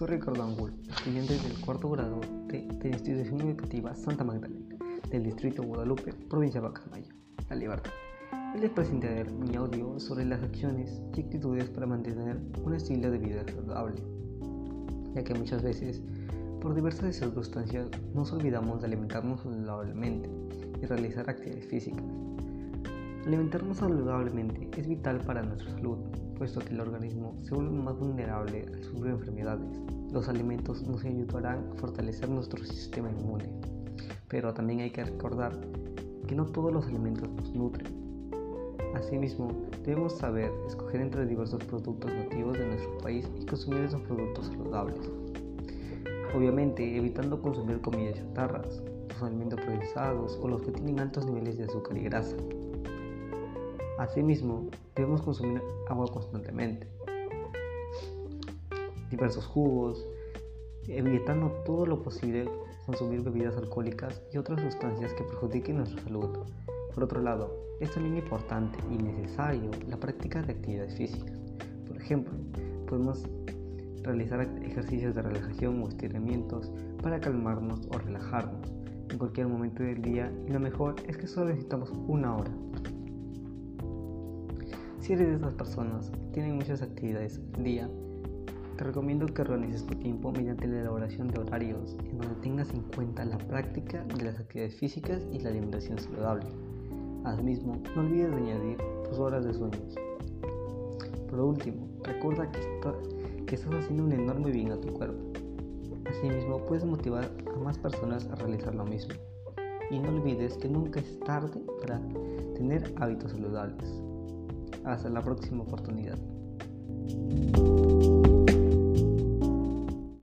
Soy Ricardo Angul, estudiante del cuarto grado de, la Institución Educativa Santa Magdalena, del Distrito Guadalupe, provincia de Bacamayo, La Libertad. Les presentaré mi audio sobre las acciones y actitudes para mantener un estilo de vida saludable, ya que muchas veces, por diversas circunstancias, nos olvidamos de alimentarnos saludablemente y realizar actividades físicas. Alimentarnos saludablemente es vital para nuestra salud, puesto que el organismo se vuelve más vulnerable al sufrir enfermedades. Los alimentos nos ayudarán a fortalecer nuestro sistema inmune, pero también hay que recordar que no todos los alimentos nos nutren. Asimismo, debemos saber escoger entre diversos productos nativos de nuestro país y consumir esos productos saludables. Obviamente, evitando consumir comidas chatarras, los alimentos procesados o los que tienen altos niveles de azúcar y grasa. Asimismo, debemos consumir agua constantemente, diversos jugos, evitando todo lo posible consumir bebidas alcohólicas y otras sustancias que perjudiquen nuestra salud. Por otro lado, es también importante y necesario la práctica de actividades físicas. Por ejemplo, podemos realizar ejercicios de relajación o estiramientos para calmarnos o relajarnos en cualquier momento del día y lo mejor es que solo necesitamos una hora. Si eres de esas personas que tienen muchas actividades al día, te recomiendo que organices tu tiempo mediante la elaboración de horarios en donde tengas en cuenta la práctica de las actividades físicas y la alimentación saludable. Asimismo, no olvides de añadir tus horas de sueños. Por último, recuerda que, que estás haciendo un enorme bien a tu cuerpo. Asimismo, puedes motivar a más personas a realizar lo mismo. Y no olvides que nunca es tarde para tener hábitos saludables. Hasta la próxima oportunidad.